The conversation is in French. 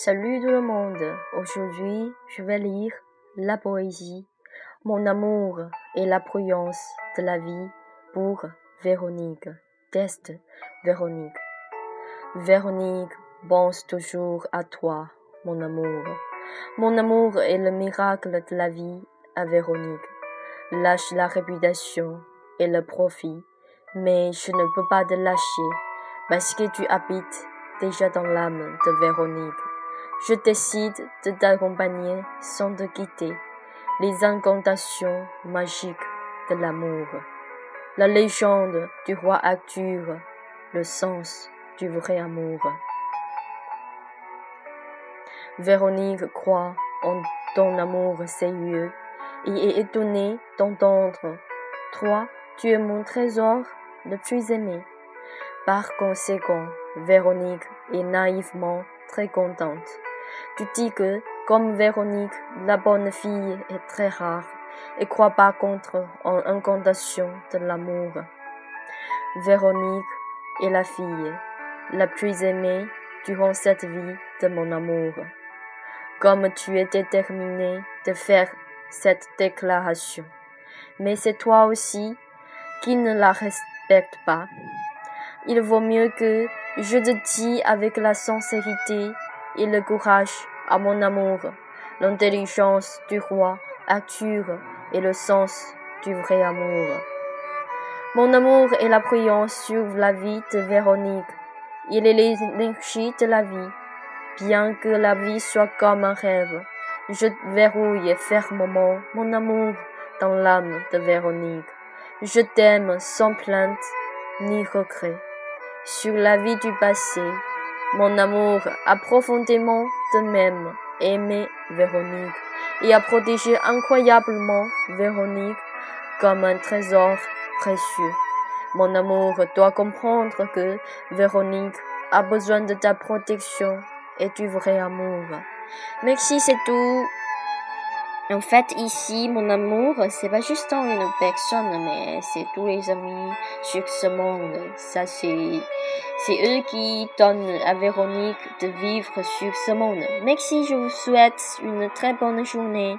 Salut tout le monde. Aujourd'hui, je vais lire la poésie, mon amour et la prudence de la vie pour Véronique. Test Véronique. Véronique pense toujours à toi, mon amour. Mon amour est le miracle de la vie à Véronique. Lâche la réputation et le profit, mais je ne peux pas te lâcher parce que tu habites déjà dans l'âme de Véronique. Je décide de t'accompagner sans te quitter. Les incantations magiques de l'amour. La légende du roi Arthur, le sens du vrai amour. Véronique croit en ton amour sérieux et est étonnée d'entendre. Toi, tu es mon trésor le plus aimé. Par conséquent, Véronique est naïvement très contente. Tu dis que, comme Véronique, la bonne fille est très rare et croit pas contre en incantation de l'amour. Véronique est la fille la plus aimée durant cette vie de mon amour. Comme tu es déterminé de faire cette déclaration, mais c'est toi aussi qui ne la respecte pas. Il vaut mieux que je te dis avec la sincérité le courage à mon amour, l'intelligence du roi Arthur et le sens du vrai amour. Mon amour est la priance sur la vie de Véronique. Il est l'énergie de la vie. Bien que la vie soit comme un rêve, je verrouille fermement mon amour dans l'âme de Véronique. Je t'aime sans plainte ni regret. Sur la vie du passé, mon amour a profondément de même aimé Véronique et a protégé incroyablement Véronique comme un trésor précieux. Mon amour doit comprendre que Véronique a besoin de ta protection et du vrai amour. Merci, c'est tout. En fait, ici, mon amour, c'est pas juste une personne, mais c'est tous les amis sur ce monde. Ça, c'est, c'est eux qui donnent à Véronique de vivre sur ce monde. Merci, je vous souhaite une très bonne journée.